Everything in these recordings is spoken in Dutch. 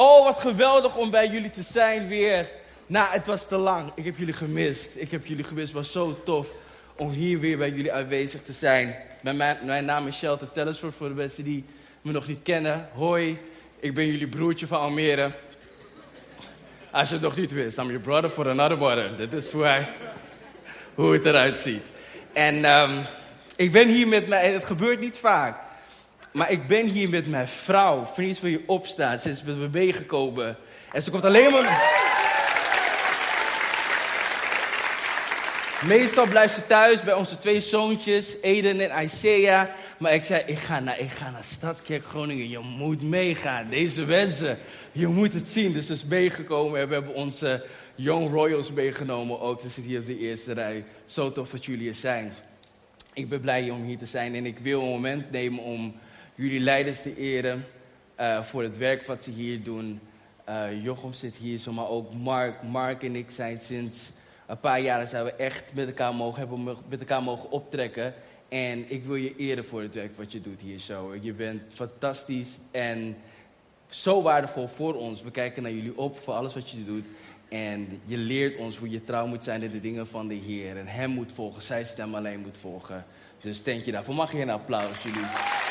Oh, wat geweldig om bij jullie te zijn weer. Nou, het was te lang. Ik heb jullie gemist. Ik heb jullie gemist. Het was zo tof om hier weer bij jullie aanwezig te zijn. Mijn, mijn naam is Shelter Tellersford, voor de mensen die me nog niet kennen. Hoi, ik ben jullie broertje van Almere. Als je het nog niet wist, I'm your brother for another brother. Dit is hoe, hij, hoe het eruit ziet. En um, ik ben hier met mij, het gebeurt niet vaak. Maar ik ben hier met mijn vrouw. Vriend, wil je opstaan? Ze is met me meegekomen. En ze komt alleen maar... Meestal blijft ze thuis bij onze twee zoontjes, Eden en Isaiah. Maar ik zei, ik ga naar, ik ga naar Groningen. Je moet meegaan. Deze mensen, je moet het zien. Dus ze is meegekomen en we hebben onze Young Royals meegenomen ook. Ze zit hier op de eerste rij. Zo tof dat jullie er zijn. Ik ben blij om hier te zijn en ik wil een moment nemen om jullie leiders te eren uh, voor het werk wat ze hier doen. Uh, Jochem zit hier, zo, maar ook Mark. Mark en ik zijn sinds een paar jaren zijn we echt met elkaar mogen, hebben met elkaar mogen optrekken. En ik wil je eren voor het werk wat je doet hier zo. Je bent fantastisch en zo waardevol voor ons. We kijken naar jullie op voor alles wat je doet. En je leert ons hoe je trouw moet zijn in de dingen van de Heer. En Hem moet volgen, Zijn stem alleen moet volgen. Dus denk je daarvoor. Mag je een applaus, jullie?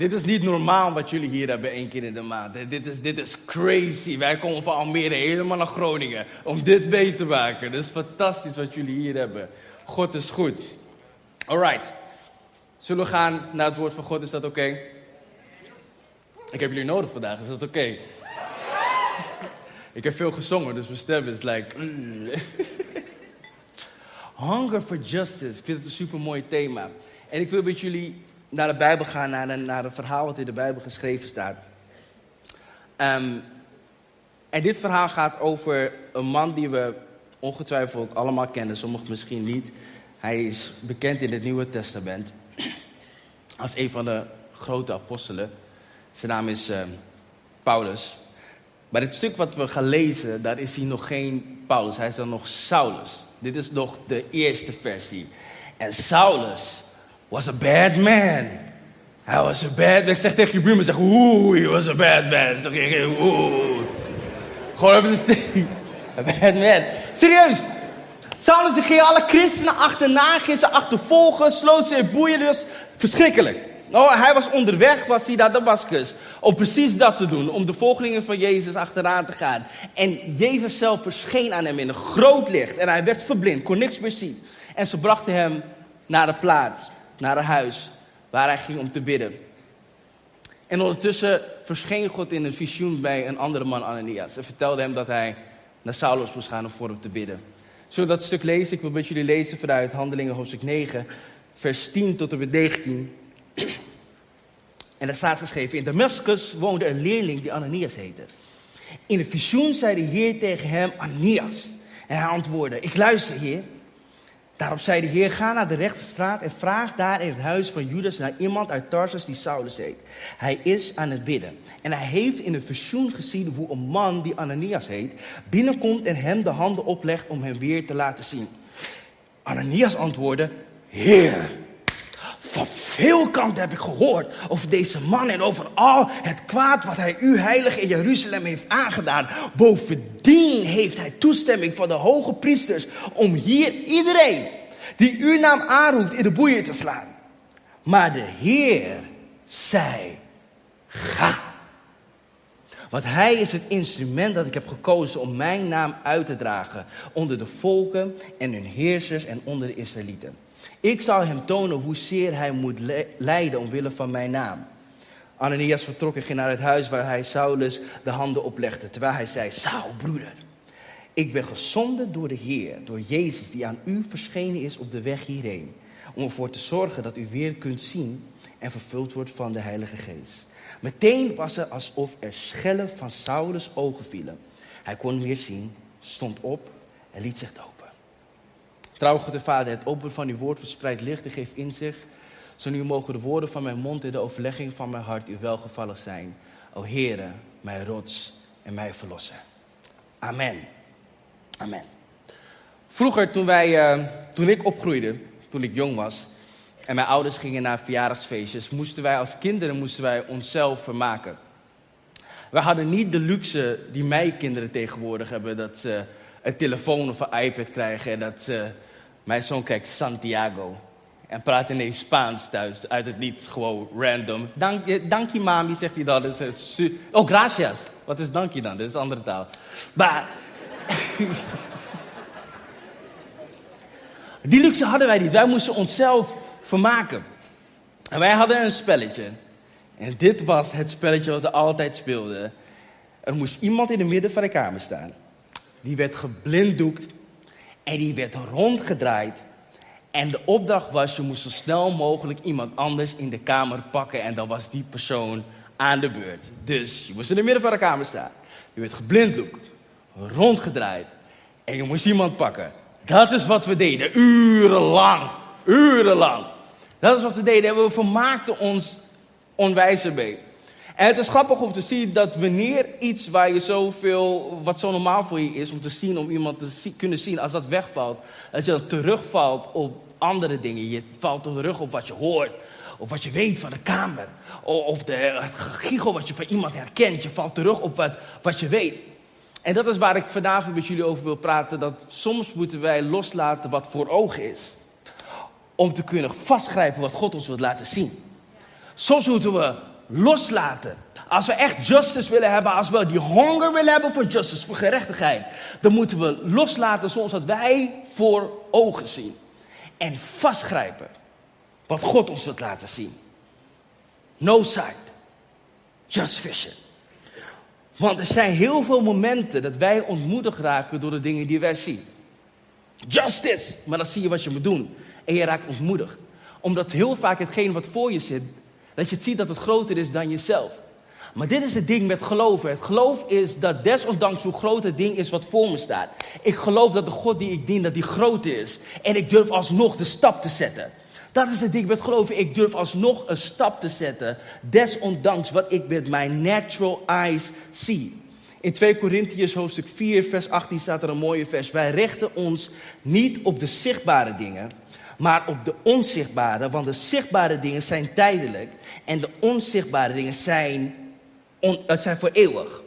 Dit is niet normaal wat jullie hier hebben één keer in de maand. Dit is, dit is crazy. Wij komen van Almere helemaal naar Groningen om dit mee te maken. Is fantastisch wat jullie hier hebben. God is goed. Alright. Zullen we gaan naar het woord van God? Is dat oké? Ik heb jullie nodig vandaag. Is dat oké? Ik heb veel gezongen, dus mijn stem is like... Hunger for justice. Ik vind het een super mooi thema. En ik wil met jullie naar de Bijbel gaan, naar een, naar een verhaal wat in de Bijbel geschreven staat. Ehm, en dit verhaal gaat over een man die we ongetwijfeld allemaal kennen, sommigen misschien niet. Hij is bekend in het Nieuwe Testament als een van de grote apostelen. Zijn naam is uh, Paulus. Maar het stuk wat we gaan lezen, daar is hij nog geen Paulus, hij is dan nog Saulus. Dit is nog de eerste versie. En Saulus was a bad man. Hij was a bad man. Ik zeg tegen je buurman, zeg, oeh, he was a bad man. Zeg je, oeh. Gewoon even steen. A bad man. Serieus. Saulus ging alle christenen achterna, ging ze achtervolgen, sloot ze in boeien, dus verschrikkelijk. Oh, hij was onderweg, was hij naar Damascus, om precies dat te doen, om de volgelingen van Jezus achteraan te gaan. En Jezus zelf verscheen aan hem in een groot licht en hij werd verblind, kon niks meer zien. En ze brachten hem naar de plaats naar een huis waar hij ging om te bidden. En ondertussen verscheen God in een visioen bij een andere man, Ananias. En vertelde hem dat hij naar Saulus moest gaan om voor hem te bidden. Zullen we dat stuk lezen? Ik wil met jullie lezen vanuit Handelingen hoofdstuk 9, vers 10 tot en met 19. En daar staat geschreven, in Damascus woonde een leerling die Ananias heette. In een visioen zei de Heer tegen hem, Ananias. En hij antwoordde, ik luister, Heer. Daarop zei de Heer, ga naar de rechterstraat en vraag daar in het huis van Judas naar iemand uit Tarsus die Saulus heet. Hij is aan het bidden. En hij heeft in een visioen gezien hoe een man die Ananias heet, binnenkomt en hem de handen oplegt om hem weer te laten zien. Ananias antwoordde, Heer, veel kanten heb ik gehoord over deze man en over al het kwaad wat hij u heilig in Jeruzalem heeft aangedaan. Bovendien heeft hij toestemming van de hoge priesters om hier iedereen die uw naam aanroept in de boeien te slaan. Maar de Heer zei, ga. Want hij is het instrument dat ik heb gekozen om mijn naam uit te dragen onder de volken en hun heersers en onder de Israëlieten. Ik zal hem tonen hoezeer hij moet lijden omwille van mijn naam. Ananias vertrok en ging naar het huis waar hij Saulus de handen oplegde. Terwijl hij zei, Saul, broeder, ik ben gezonden door de Heer, door Jezus die aan u verschenen is op de weg hierheen. Om ervoor te zorgen dat u weer kunt zien en vervuld wordt van de Heilige Geest. Meteen was het alsof er schellen van Saulus ogen vielen. Hij kon weer zien, stond op en liet zich dood. Trouw God de Vader, het openen van uw woord verspreidt licht en geeft inzicht. Zo nu mogen de woorden van mijn mond en de overlegging van mijn hart u welgevallig zijn. O Heere, mijn rots en mijn verlosser. Amen. Amen. Vroeger, toen, wij, uh, toen ik opgroeide, toen ik jong was, en mijn ouders gingen naar verjaardagsfeestjes, moesten wij als kinderen moesten wij onszelf vermaken. We hadden niet de luxe die mijn kinderen tegenwoordig hebben, dat ze een telefoon of een iPad krijgen en dat ze, mijn zoon kijkt Santiago en praat ineens Spaans thuis uit het niet, gewoon random. Dank, dank je mami, zegt hij dan. Oh, gracias. Wat is dank je dan? Dit is een andere taal. Maar die luxe hadden wij niet. Wij moesten onszelf vermaken. En wij hadden een spelletje. En dit was het spelletje wat we altijd speelden. Er moest iemand in het midden van de kamer staan. Die werd geblinddoekt en die werd rondgedraaid. En de opdracht was, je moest zo snel mogelijk iemand anders in de kamer pakken en dan was die persoon aan de beurt. Dus je moest in het midden van de kamer staan. Je werd geblinddoekt, rondgedraaid en je moest iemand pakken. Dat is wat we deden, urenlang, urenlang. Dat is wat we deden en we vermaakten ons onwijs ermee. En het is grappig om te zien dat wanneer iets waar je zoveel, wat zo normaal voor je is, om te zien, om iemand te kunnen zien, als dat wegvalt, dat je dan terugvalt op andere dingen. Je valt terug op wat je hoort, of wat je weet van de kamer, of de, het giegel wat je van iemand herkent. Je valt terug op wat, wat je weet. En dat is waar ik vanavond met jullie over wil praten, dat soms moeten wij loslaten wat voor ogen is. Om te kunnen vastgrijpen wat God ons wil laten zien. Soms moeten we loslaten. Als we echt justice willen hebben, als we die honger willen hebben voor justice, voor gerechtigheid, dan moeten we loslaten soms wat wij voor ogen zien. En vastgrijpen wat God ons wil laten zien. No sight, just vision. Want er zijn heel veel momenten dat wij ontmoedigd raken door de dingen die wij zien. Justice, maar dan zie je wat je moet doen. En je raakt ontmoedigd. Omdat heel vaak hetgeen wat voor je zit, dat je het ziet dat het groter is dan jezelf. Maar dit is het ding met geloven. Het geloof is dat desondanks hoe groot het ding is wat voor me staat. Ik geloof dat de God die ik dien, dat die groot is. En ik durf alsnog de stap te zetten. Dat is het ding met geloven. Ik durf alsnog een stap te zetten. Desondanks wat ik met mijn natural eyes zie. In 2 Korintiërs hoofdstuk 4 vers 18 staat er een mooie vers. Wij richten ons niet op de zichtbare dingen maar op de onzichtbare. Want de zichtbare dingen zijn tijdelijk en de onzichtbare dingen zijn, zijn voor eeuwig.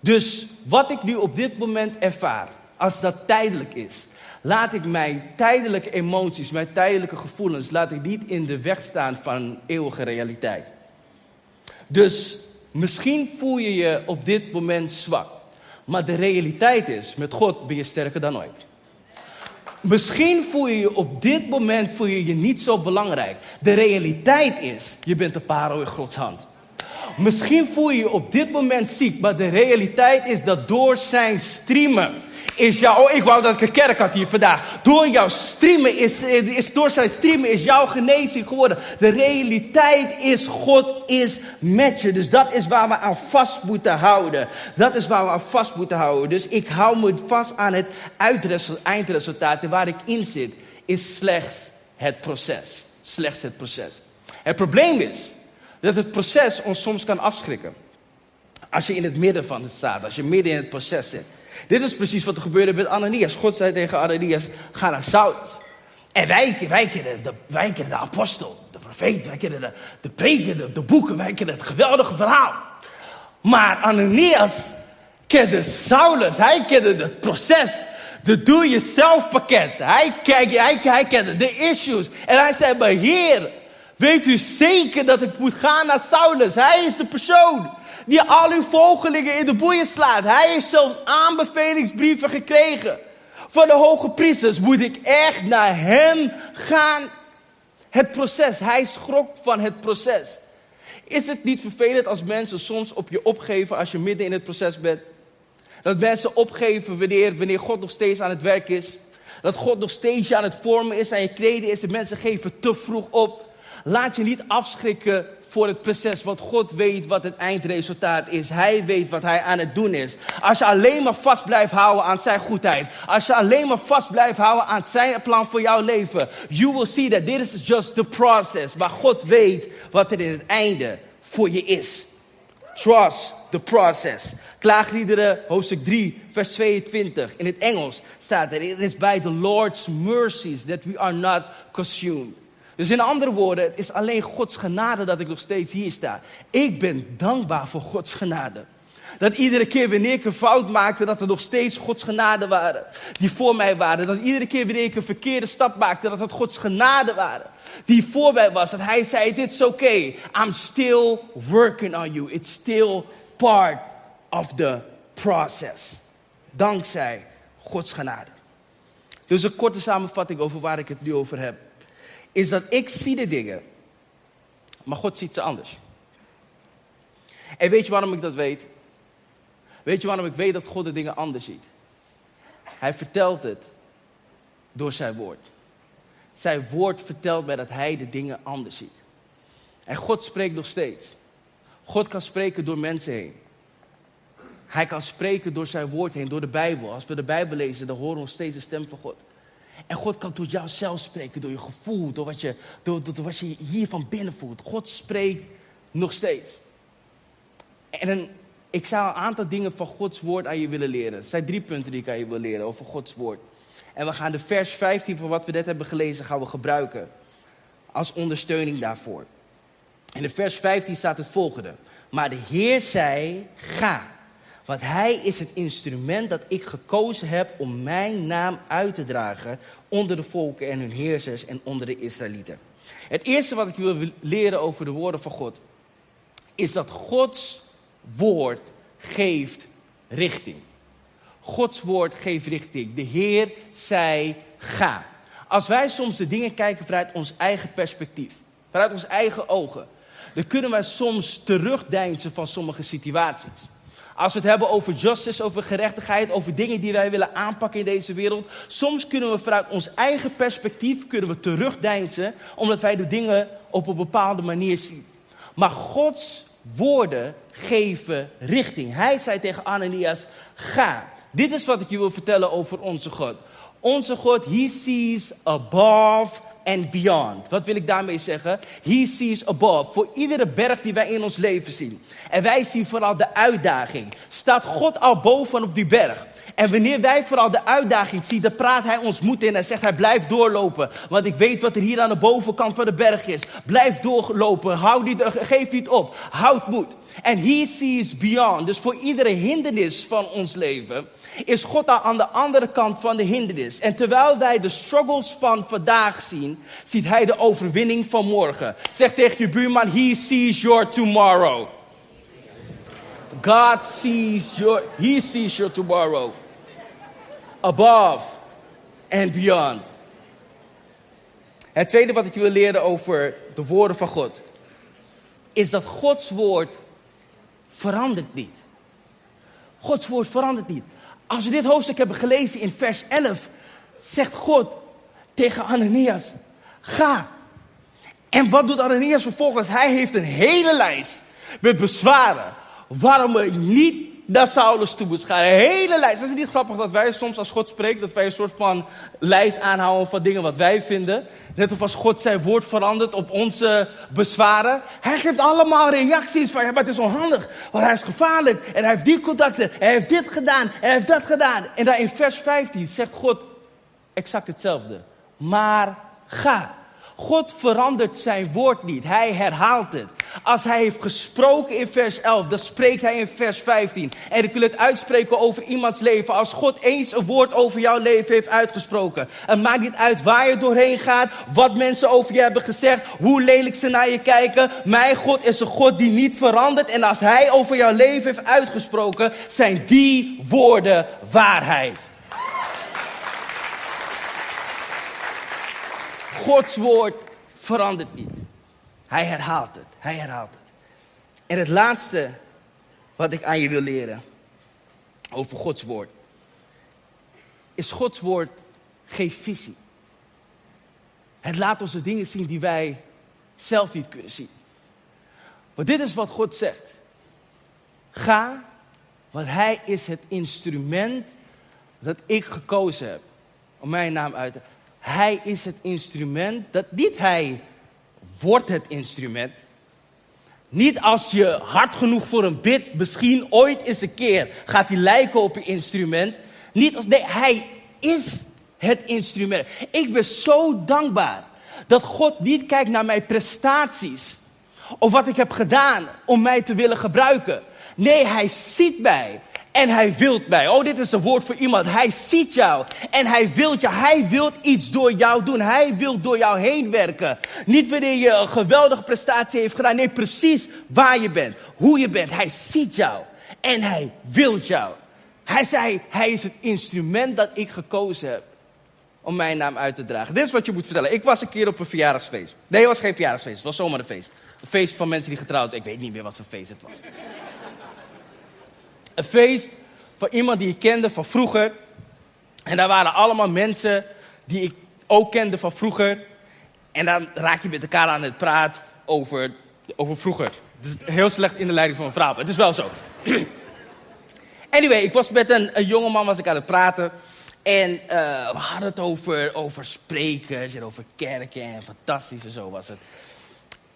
Dus wat ik nu op dit moment ervaar, als dat tijdelijk is, laat ik mijn tijdelijke emoties, mijn tijdelijke gevoelens, laat ik niet in de weg staan van eeuwige realiteit. Dus misschien voel je je op dit moment zwak. Maar de realiteit is, met God ben je sterker dan ooit. Misschien voel je je op dit moment voel je je niet zo belangrijk. De realiteit is, je bent een parel in Gods hand. Misschien voel je je op dit moment ziek, maar de realiteit is dat door zijn streamen is jouw... Oh, ik wou dat ik een kerk had hier vandaag. Door jouw streamen is, is, door zijn streamen is jouw genezing geworden. De realiteit is, God is met je. Dus dat is waar we aan vast moeten houden. Dat is waar we aan vast moeten houden. Dus ik hou me vast aan het eindresultaat. En waar ik in zit, is slechts het proces. Slechts het proces. Het probleem is dat het proces ons soms kan afschrikken. Als je in het midden van het staat, als je midden in het proces zit. Dit is precies wat er gebeurde met Ananias. God zei tegen Ananias, ga naar Saulus. En wij, wij, kennen de, de apostel, de profeet, wij kennen de, de, de boeken, wij kennen het geweldige verhaal. Maar Ananias kende Saulus, hij kende het proces, de doe-jezelf pakket. Hij, kijk, hij, hij kende de issues. En hij zei, maar heer, weet u zeker dat ik moet gaan naar Saulus? Hij is de persoon die al uw volgelingen in de boeien slaat. Hij heeft zelfs aanbevelingsbrieven gekregen. Van de hoge priesters moet ik echt naar hem gaan. Het proces, hij schrok van het proces. Is het niet vervelend als mensen soms op je opgeven als je midden in het proces bent? Dat mensen opgeven wanneer, God nog steeds aan het werk is. Dat God nog steeds aan het vormen is, aan je kleden is. En mensen geven te vroeg op. Laat je niet afschrikken voor het proces. Want God weet wat het eindresultaat is. Hij weet wat hij aan het doen is. Als je alleen maar vast blijft houden aan zijn goedheid. Als je alleen maar vast blijft houden aan zijn plan voor jouw leven. You will see that this is just the process. Maar God weet wat er in het einde voor je is. Trust the process. Klaagliederen, hoofdstuk 3, vers 22. In het Engels staat er: It is by the Lord's mercies that we are not consumed. Dus in andere woorden, het is alleen Gods genade dat ik nog steeds hier sta. Ik ben dankbaar voor Gods genade. Dat iedere keer wanneer ik een fout maakte, dat er nog steeds Gods genade waren. Die voor mij waren. Dat iedere keer wanneer ik een verkeerde stap maakte, dat het Gods genade waren. Die voor mij was. Dat hij zei, dit is oké. Okay. I'm still working on you. It's still part of the process. Dankzij Gods genade. Dus een korte samenvatting over waar ik het nu over heb. Is dat ik zie de dingen, maar God ziet ze anders. En weet je waarom ik dat weet? Weet je waarom ik weet dat God de dingen anders ziet? Hij vertelt het door zijn woord. Zijn woord vertelt mij dat hij de dingen anders ziet. En God spreekt nog steeds. God kan spreken door mensen heen. Hij kan spreken door zijn woord heen, door de Bijbel. Als we de Bijbel lezen, dan horen we nog steeds de stem van God. En God kan door jou zelf spreken, door je gevoel, door wat je, door wat je hier van binnen voelt. God spreekt nog steeds. En ik zou een aantal dingen van Gods woord aan je willen leren. Er zijn drie punten die ik aan je wil leren over Gods woord. En we gaan de vers 15 van wat we net hebben gelezen gaan we gebruiken als ondersteuning daarvoor. In de vers 15 staat het volgende. Maar de Heer zei, ga. Want hij is het instrument dat ik gekozen heb om mijn naam uit te dragen onder de volken en hun heersers en onder de Israëlieten. Het eerste wat ik wil leren over de woorden van God, is dat Gods woord geeft richting. Gods woord geeft richting. De Heer zei ga. Als wij soms de dingen kijken vanuit ons eigen perspectief, vanuit ons eigen ogen, dan kunnen wij soms terugdeinzen van sommige situaties. Als we het hebben over justice, over gerechtigheid, over dingen die wij willen aanpakken in deze wereld. Soms kunnen we vanuit ons eigen perspectief kunnen we terugdeinzen, omdat wij de dingen op een bepaalde manier zien. Maar Gods woorden geven richting. Hij zei tegen Ananias, ga. Dit is wat ik je wil vertellen over onze God. Onze God, he sees above and beyond. Wat wil ik daarmee zeggen? He sees above. Voor iedere berg die wij in ons leven zien. En wij zien vooral de uitdaging. Staat God al bovenop die berg? En wanneer wij vooral de uitdaging zien, dan praat hij ons moed in en zegt hij blijf doorlopen. Want ik weet wat er hier aan de bovenkant van de berg is. Blijf doorlopen, hou niet, geef niet op, houd moed. En he sees beyond. Dus voor iedere hindernis van ons leven is God aan de andere kant van de hindernis. En terwijl wij de struggles van vandaag zien, ziet hij de overwinning van morgen. Zeg tegen je buurman, he sees your tomorrow. God sees your, he sees your tomorrow above and beyond. Het tweede wat ik wil leren over de woorden van God, is dat Gods woord verandert niet. Gods woord verandert niet. Als we dit hoofdstuk hebben gelezen in vers 11, zegt God tegen Ananias, ga. En wat doet Ananias vervolgens? Hij heeft een hele lijst met bezwaren waarom hij niet naar Saulus toe moet gaan. Een hele lijst. Is het niet grappig dat wij soms als God spreekt, dat wij een soort van lijst aanhouden van dingen wat wij vinden. Net of als God zijn woord verandert op onze bezwaren. Hij geeft allemaal reacties van, ja, maar het is onhandig, want hij is gevaarlijk. En hij heeft die contacten, en hij heeft dit gedaan, hij heeft dat gedaan. En daar in vers 15 zegt God exact hetzelfde. Maar ga. God verandert zijn woord niet. Hij herhaalt het. Als hij heeft gesproken in vers 11, dan spreekt hij in vers 15. En ik wil het uitspreken over iemands leven. Als God eens een woord over jouw leven heeft uitgesproken. Het maakt niet uit waar je doorheen gaat, wat mensen over je hebben gezegd, hoe lelijk ze naar je kijken. Mijn God is een God die niet verandert. En als hij over jouw leven heeft uitgesproken, zijn die woorden waarheid. Gods woord verandert niet. Hij herhaalt het. Hij herhaalt het. En het laatste wat ik aan je wil leren over Gods woord, is Gods woord geeft visie. Het laat ons de dingen zien die wij zelf niet kunnen zien. Want dit is wat God zegt. Ga, want Hij is het instrument dat ik gekozen heb om mijn naam uit te. Hij is het instrument dat niet Hij wordt het instrument. Niet als je hard genoeg voor een bid, misschien ooit eens een keer gaat hij lijken op een instrument. Niet als, nee, hij is het instrument. Ik ben zo dankbaar Dat God niet kijkt naar mijn prestaties. Of wat ik heb gedaan om mij te willen gebruiken. Nee, hij ziet mij. En hij wilt mij. Oh, dit is een woord voor iemand. Hij ziet jou. En hij wilt jou. Hij wil iets door jou doen. Hij wil door jou heen werken. Niet wanneer je een geweldige prestatie heeft gedaan. Nee, precies waar je bent. Hoe je bent. Hij ziet jou. En hij wilt jou. Hij zei, hij is het instrument dat ik gekozen heb om mijn naam uit te dragen. Dit is wat je moet vertellen. Ik was een keer op een verjaardagsfeest. Nee, het was geen verjaardagsfeest. Het was zomaar een feest. Een feest van mensen die getrouwd. Ik weet niet meer wat voor feest het was. Een feest van iemand die ik kende van vroeger. En daar waren allemaal mensen die ik ook kende van vroeger. En dan raak je met elkaar aan het praten over, over vroeger. Het is heel slecht in de leiding van een vrouw. Het is wel zo. anyway, ik was met een, een jongeman was ik aan het praten. En uh, we hadden het over, over sprekers en over kerken en fantastisch en zo was het.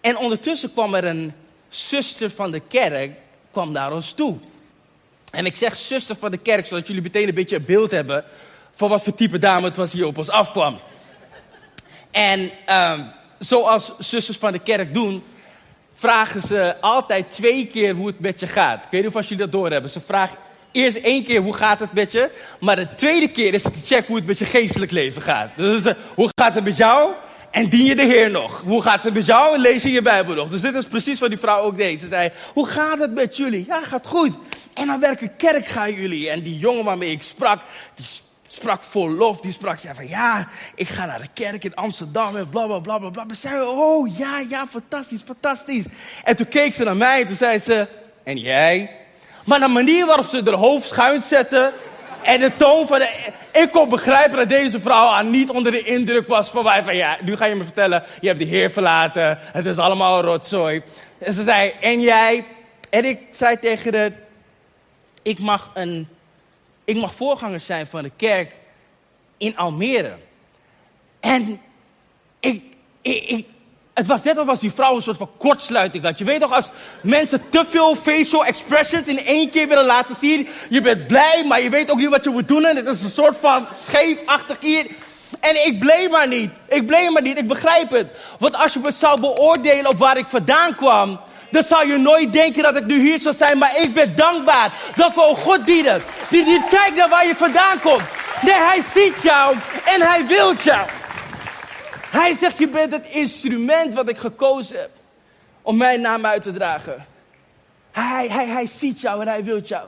En ondertussen kwam er een zuster van de kerk kwam naar ons toe. En ik zeg zuster van de kerk, zodat jullie meteen een beetje een beeld hebben van wat voor type dame het was die op ons afkwam. En uh, zoals zusters van de kerk doen, vragen ze altijd twee keer hoe het met je gaat. Ik weet niet of jullie dat doorhebben. Ze vragen eerst één keer hoe gaat het met je, maar de tweede keer is het te checken hoe het met je geestelijk leven gaat. Dus hoe gaat het met jou? En dien je de Heer nog? Hoe gaat het met jou en lees je je Bijbel nog? Dus dit is precies wat die vrouw ook deed. Ze zei, hoe gaat het met jullie? Ja, gaat goed. En naar welke kerk gaan jullie? En die jongen waarmee ik sprak, die sprak vol lof. Die sprak, zei van, ja, ik ga naar de kerk in Amsterdam en bla, bla, bla, bla, bla. zei, oh, ja, ja, fantastisch, fantastisch. En toen keek ze naar mij en toen zei ze, en jij? Maar de manier waarop ze haar hoofd schuin zette en de toon van de... Ik kon begrijpen dat deze vrouw aan niet onder de indruk was van wij van ja, nu ga je me vertellen, je hebt de Heer verlaten, het is allemaal rotzooi. En ze zei, en jij? En ik zei tegen de, ik mag een, ik mag voorganger zijn van de kerk in Almere. En ik, ik, ik het was net alsof die vrouw een soort van kortsluiting had. Je weet toch, als mensen te veel facial expressions in één keer willen laten zien. Je bent blij, maar je weet ook niet wat je moet doen. En het is een soort van scheefachtig hier. En ik bleef maar niet. Ik bleef maar niet. Ik begrijp het. Want als je me zou beoordelen op waar ik vandaan kwam. Dan zou je nooit denken dat ik nu hier zou zijn. Maar ik ben dankbaar dat we een God dienen. Die niet kijkt naar waar je vandaan komt. Nee, hij ziet jou en hij wil jou. Hij zegt, je bent het instrument wat ik gekozen heb om mijn naam uit te dragen. Hij, hij, hij ziet jou en hij wil jou.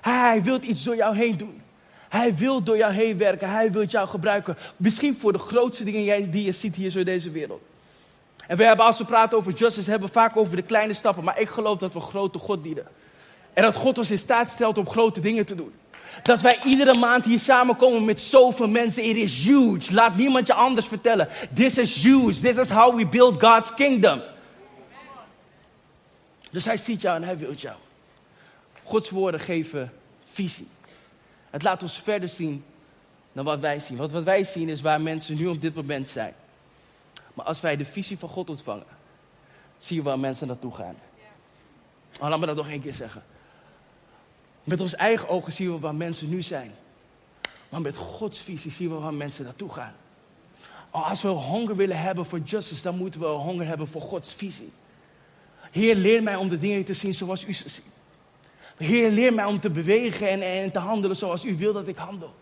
Hij wil iets door jou heen doen. Hij wil door jou heen werken. Hij wil jou gebruiken. Misschien voor de grootste dingen die je ziet hier zo in deze wereld. En we hebben als we praten over justice, hebben we vaak over de kleine stappen. Maar ik geloof dat we grote God dienen. En dat God ons in staat stelt om grote dingen te doen. Dat wij iedere maand hier samenkomen met zoveel mensen. It is huge. Laat niemand je anders vertellen. This is huge. This is how we build God's kingdom. Dus hij ziet jou en hij wil jou. Gods woorden geven visie. Het laat ons verder zien dan wat wij zien. Want wat wij zien is waar mensen nu op dit moment zijn. Maar als wij de visie van God ontvangen, zien we waar mensen naartoe gaan. Oh, laat me dat nog één keer zeggen. Met ons eigen ogen zien we waar mensen nu zijn. Maar met Gods visie zien we waar mensen naartoe gaan. Oh, als we honger willen hebben voor justice, dan moeten we honger hebben voor Gods visie. Heer, leer mij om de dingen te zien zoals u ze ziet. Heer, leer mij om te bewegen en, en te handelen zoals u wil dat ik handel.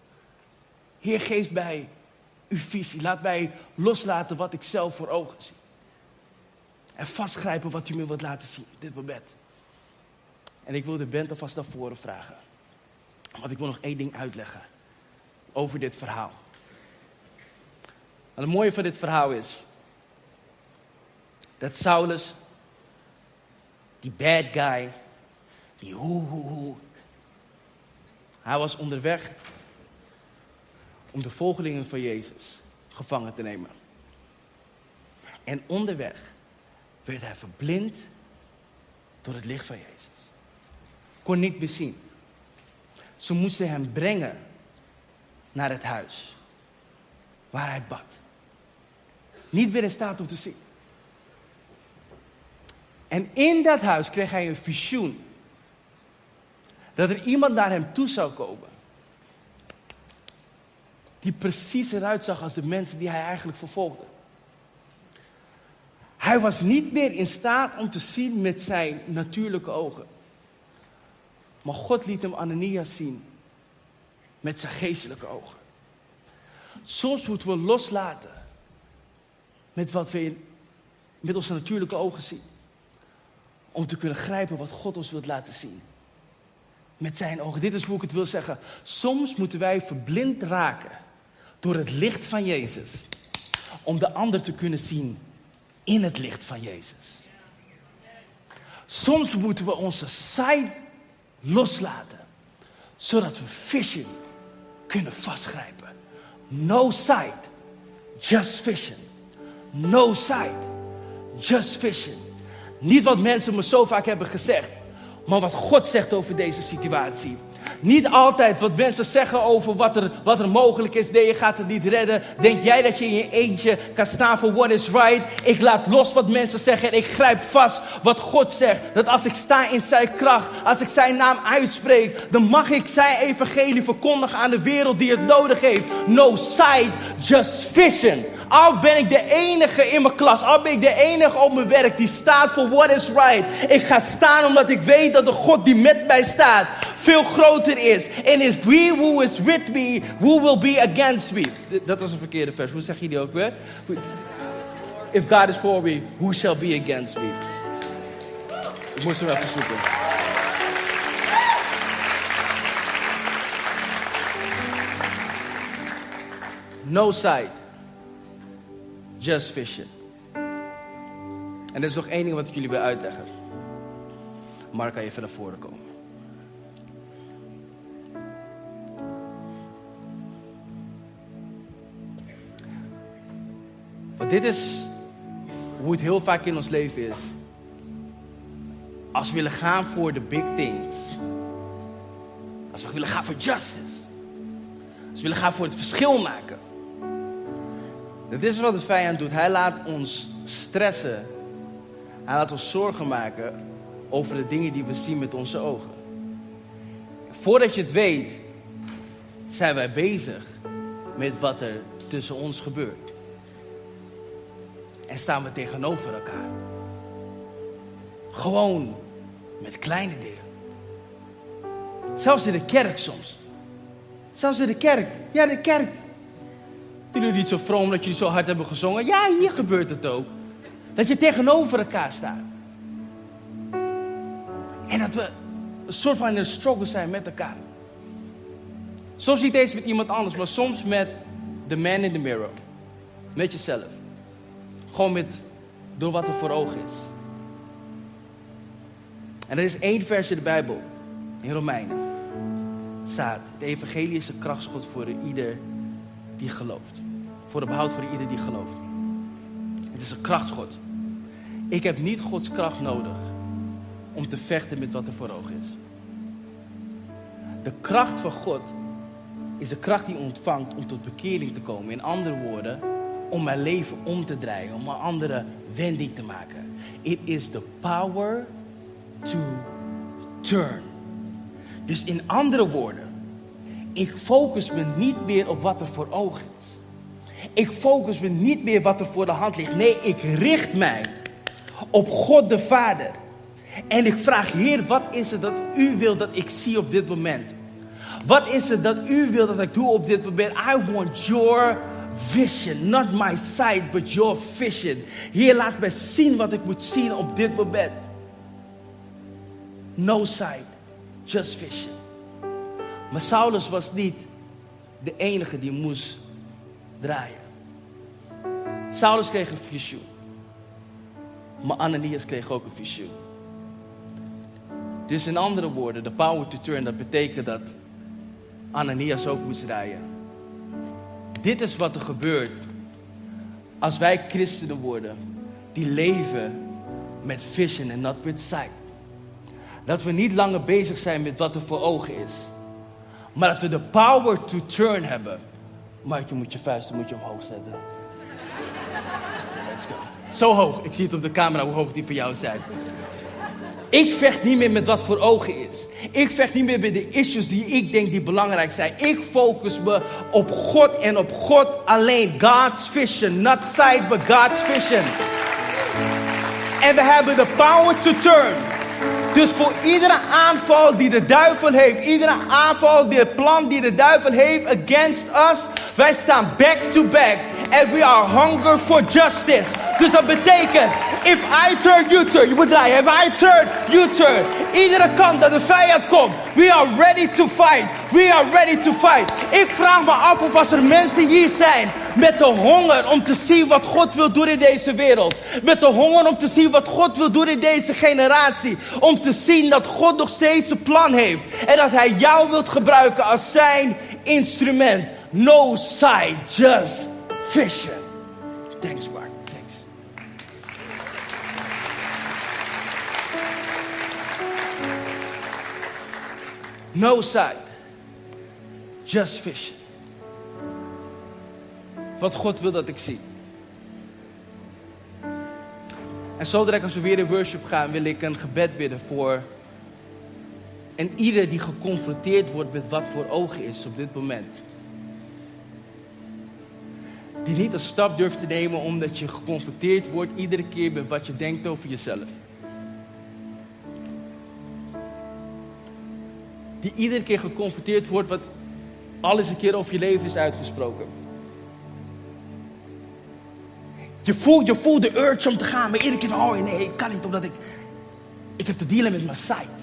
Heer, geef mij uw visie. Laat mij loslaten wat ik zelf voor ogen zie. En vastgrijpen wat u me wilt laten zien op dit moment. En ik wil de band alvast naar voren vragen. Want ik wil nog één ding uitleggen over dit verhaal. En het mooie van dit verhaal is dat Saulus, die bad guy, die hoe, hoe, hoe, hij was onderweg om de volgelingen van Jezus gevangen te nemen. En onderweg werd hij verblind door het licht van Jezus kon niet bezien. Ze moesten hem brengen naar het huis waar hij bad. Niet meer in staat om te zien. En in dat huis kreeg hij een visioen. Dat er iemand naar hem toe zou komen. Die precies eruit zag als de mensen die hij eigenlijk vervolgde. Hij was niet meer in staat om te zien met zijn natuurlijke ogen. Maar God liet hem Ananias zien met zijn geestelijke ogen. Soms moeten we loslaten met wat we met onze natuurlijke ogen zien. Om te kunnen grijpen wat God ons wilt laten zien. Met zijn ogen. Dit is hoe ik het wil zeggen. Soms moeten wij verblind raken door het licht van Jezus. Om de ander te kunnen zien in het licht van Jezus. Soms moeten we onze sight loslaten. Zodat we vision kunnen vastgrijpen. No sight, just vision. No sight, just vision. Niet wat mensen me zo vaak hebben gezegd, maar wat God zegt over deze situatie. Niet altijd wat mensen zeggen over wat er, wat er mogelijk is. Nee, je gaat het niet redden. Denk jij dat je in je eentje kan staan voor what is right? Ik laat los wat mensen zeggen en ik grijp vast wat God zegt. Dat als ik sta in zijn kracht, als ik zijn naam uitspreek, dan mag ik zijn evangelie verkondigen aan de wereld die het nodig heeft. No sight, just vision. Al ben ik de enige in mijn klas, al ben ik de enige op mijn werk die staat voor what is right. Ik ga staan omdat ik weet dat de God die met mij staat veel groter is. En is we who is with me, who will be against me. Dat was een verkeerde vers. Hoe zeg je die ook weer? If God is for me, who shall be against me? Ik moest hem even zoeken. No sight. Just vision. En er is nog één ding wat ik jullie wil uitleggen. Mark, kan je even naar voren komen? Want dit is hoe het heel vaak in ons leven is. Als we willen gaan voor de big things. Als we willen gaan voor justice. Als we willen gaan voor het verschil maken. Dat is wat de vijand doet. Hij laat ons stressen. Hij laat ons zorgen maken over de dingen die we zien met onze ogen. Voordat je het weet, zijn wij bezig met wat er tussen ons gebeurt. En staan we tegenover elkaar. Gewoon met kleine dingen. Zelfs in de kerk soms. Zelfs in de kerk. Ja, de kerk. Jullie niet zo vroom dat jullie zo hard hebben gezongen. Ja, hier gebeurt het ook. Dat je tegenover elkaar staat. En dat we een soort van in een struggle zijn met elkaar. Soms niet eens met iemand anders, maar soms met de man in the mirror. Met jezelf. Gewoon met, door wat er voor ogen is. En er is één vers in de Bijbel, in Romeinen. Staat, de evangelie is een krachtschot voor ieder die gelooft. Voor de behoud voor ieder die gelooft. Het is een krachtschot. Ik heb niet Gods kracht nodig om te vechten met wat er voor ogen is. De kracht van God is de kracht die ontvangt om tot bekering te komen. In andere woorden, om mijn leven om te draaien, om een andere wending te maken. It is the power to turn. Dus in andere woorden, ik focus me niet meer op wat er voor ogen is. Ik focus me niet meer wat er voor de hand ligt. Nee, ik richt mij op God de Vader. En ik vraag, Heer, wat is het dat u wil dat ik zie op dit moment? Wat is het dat u wil dat ik doe op dit moment? I want your vision, not my sight, but your vision. Heer, laat mij zien wat ik moet zien op dit moment. No sight, just vision. Maar Saulus was niet de enige die moest draaien. Saulus kreeg een visioen. Maar Ananias kreeg ook een visioen. Dus in andere woorden, de power to turn, dat betekent dat Ananias ook moest draaien. Dit is wat er gebeurt als wij christenen worden die leven met vision en not with sight. Dat we niet langer bezig zijn met wat er voor ogen is. Maar dat we de power to turn hebben. Mark, je moet je vuisten moet je omhoog zetten. Let's go. Zo hoog. Ik zie het op de camera hoe hoog die voor jou zijn. Ik vecht niet meer met wat voor ogen is. Ik vecht niet meer met de issues die ik denk die belangrijk zijn. Ik focus me op God en op God alleen. God's vision. Not sight, but God's vision. En we hebben de power to turn. Dus voor iedere aanval die de duivel heeft, iedere aanval, die het plan die de duivel heeft against us, wij staan back to back. And we are hunger for justice. Dus dat betekent, if I turn, you turn. Je moet draaien. If I turn, you turn. Iedere kant dat de vijand komt, we are ready to fight. We are ready to fight. Ik vraag me af of er mensen hier zijn met de honger om te zien wat God wil doen in deze wereld. Met de honger om te zien wat God wil doen in deze generatie. Om te zien dat God nog steeds een plan heeft. En dat Hij jou wilt gebruiken als zijn instrument. No side, just vision. Thanks, Mark. Thanks. No side, just vision. Wat God wil dat ik zie. En zo direct als we weer in worship gaan, wil ik een gebed bidden voor en ieder die geconfronteerd wordt met wat voor ogen is op dit moment. Die niet een stap durft te nemen omdat je geconfronteerd wordt iedere keer met wat je denkt over jezelf. Die iedere keer geconfronteerd wordt wat alles een keer over je leven is uitgesproken. Je voelt, je voelt de urge om te gaan, maar iedere keer van, oh nee, ik kan niet omdat ik, ik heb te dealen met mijn site.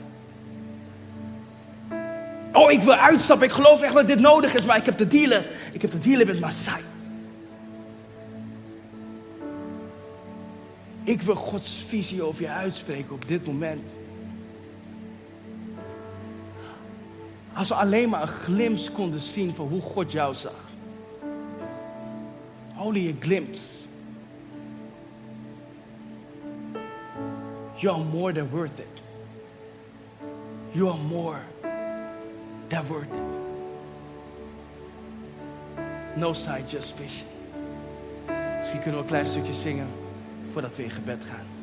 Oh, ik wil uitstappen, ik geloof echt dat dit nodig is, maar ik heb te dealen, ik heb te dealen met mijn site. Ik wil Gods visie over je uitspreken op dit moment. Als we alleen maar een glimp konden zien van hoe God jou zag. Only a glimpse. You are more than worth it. You are more than worth it. No side, just vision. Misschien kunnen we een klein stukje zingen voordat we in gebed gaan.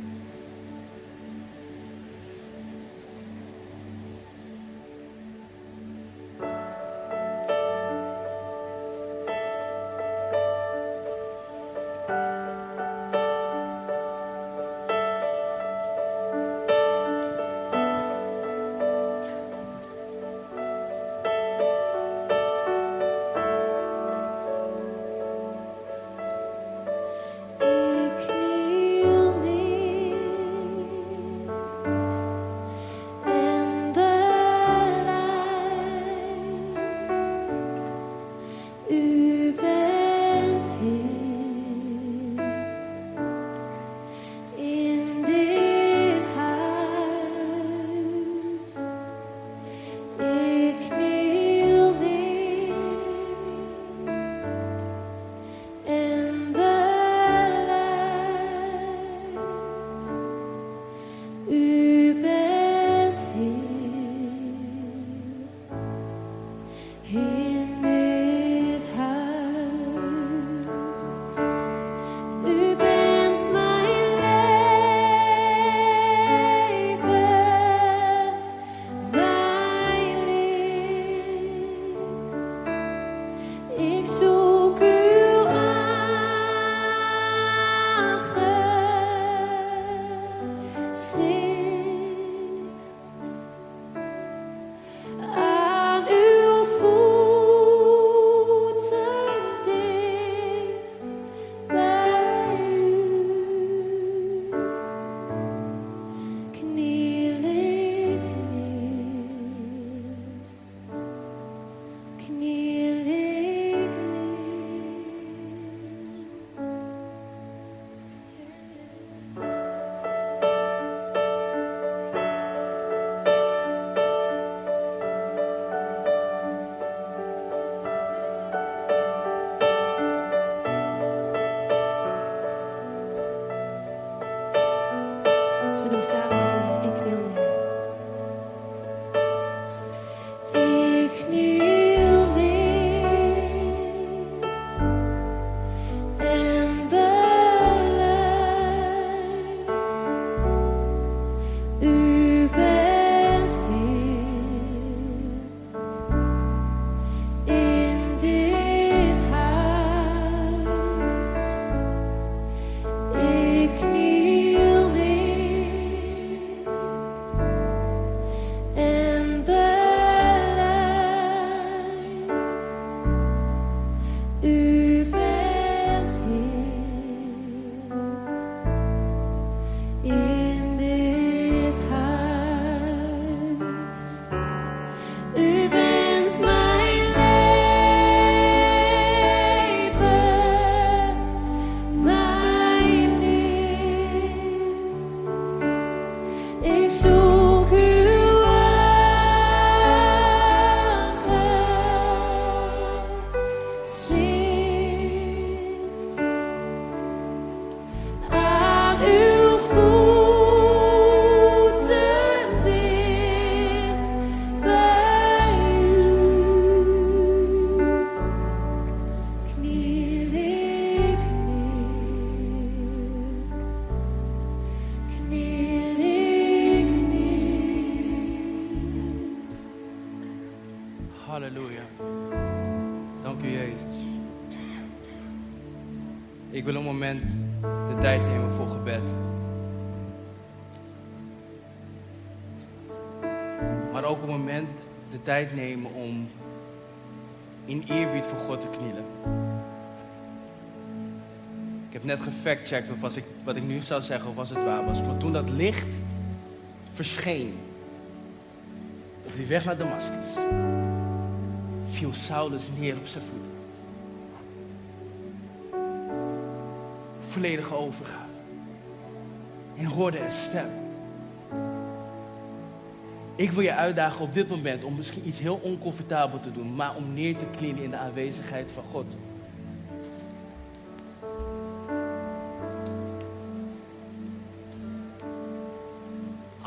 Ik net gefactcheckt of was ik, wat ik nu zou zeggen of was het waar was. Maar toen dat licht verscheen op die weg naar Damascus, viel Saulus neer op zijn voeten. Volledige overgave. En hoorde een stem. Ik wil je uitdagen op dit moment om misschien iets heel oncomfortabel te doen, maar om neer te knielen in de aanwezigheid van God.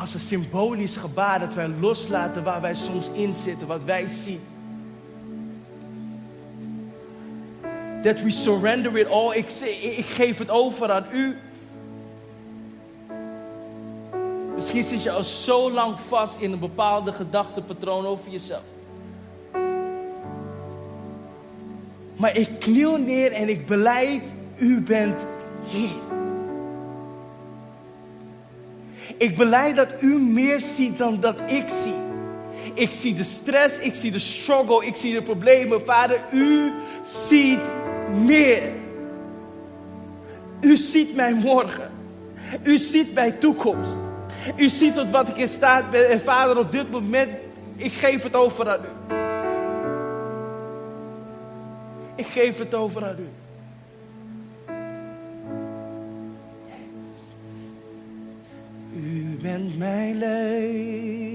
Als een symbolisch gebaar dat wij loslaten waar wij soms in zitten, wat wij zien. That we surrender it all. Ik, geef het over aan u. Misschien zit je al zo lang vast in een bepaalde gedachtepatroon over jezelf. Maar ik kniel neer en ik beleid, u bent Heer. Ik beleid dat u meer ziet dan dat ik zie. Ik zie de stress, ik zie de struggle, ik zie de problemen. Vader, u ziet meer. U ziet mijn morgen. U ziet mijn toekomst. U ziet tot wat ik in staat ben. En vader, op dit moment, ik geef het over aan u. Ik geef het over aan u. U bent mijn leven,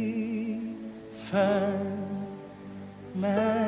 mijn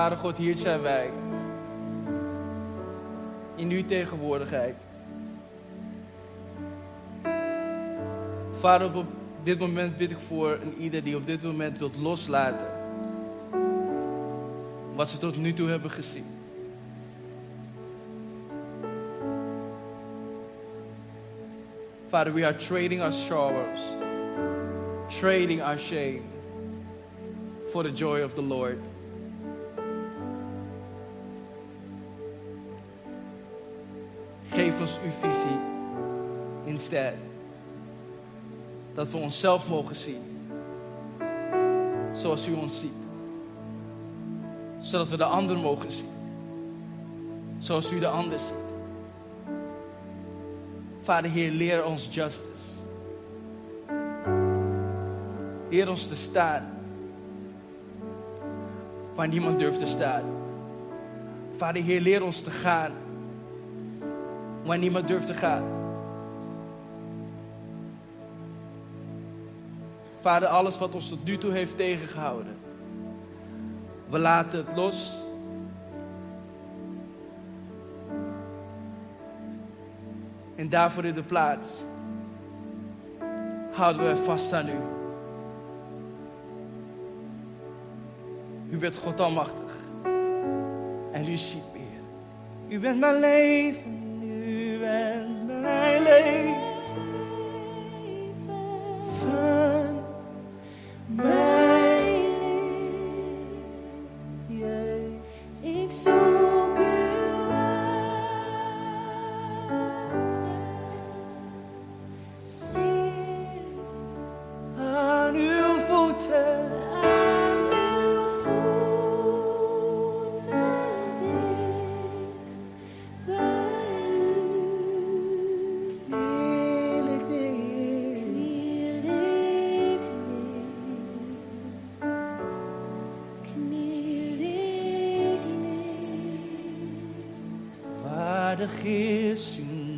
Vader God, hier zijn wij. In uw tegenwoordigheid. Vader, op dit moment bid ik voor een ieder die op dit moment wilt loslaten. Wat ze tot nu toe hebben gezien. Father, we are trading our sorrows, trading our shame for the joy of the Lord. Uw visie instead. Dat we onszelf mogen zien. Zoals u ons ziet. Zodat we de ander mogen zien. Zoals u de ander ziet. Vader Heer, leer ons justice. Leer ons te staan. Waar niemand durft te staan. Vader Heer, leer ons te gaan waar niemand durft te gaan. Vader, alles wat ons tot nu toe heeft tegengehouden, we laten het los. En daarvoor in de plaats houden wij vast aan u. U bent God almachtig. En u ziet meer. U bent mijn leven.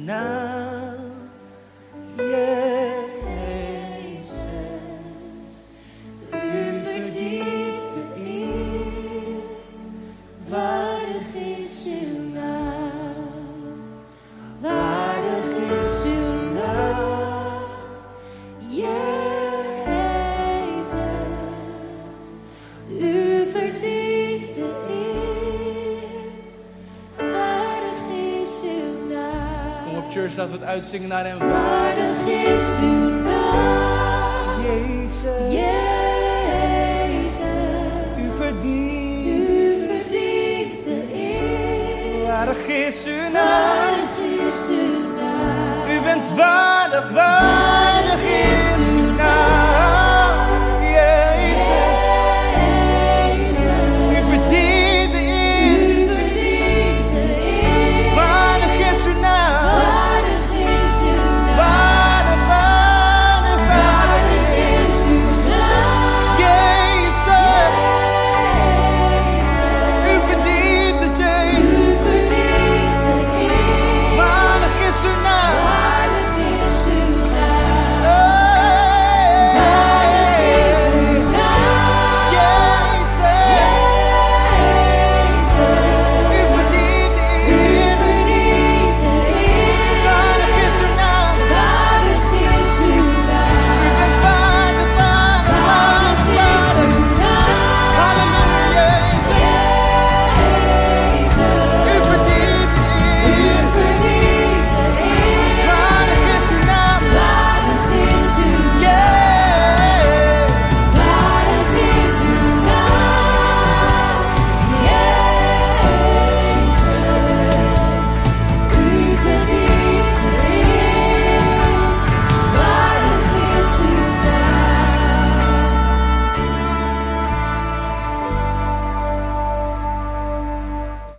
Is Laten we het uitzingen naar hem. Waardig is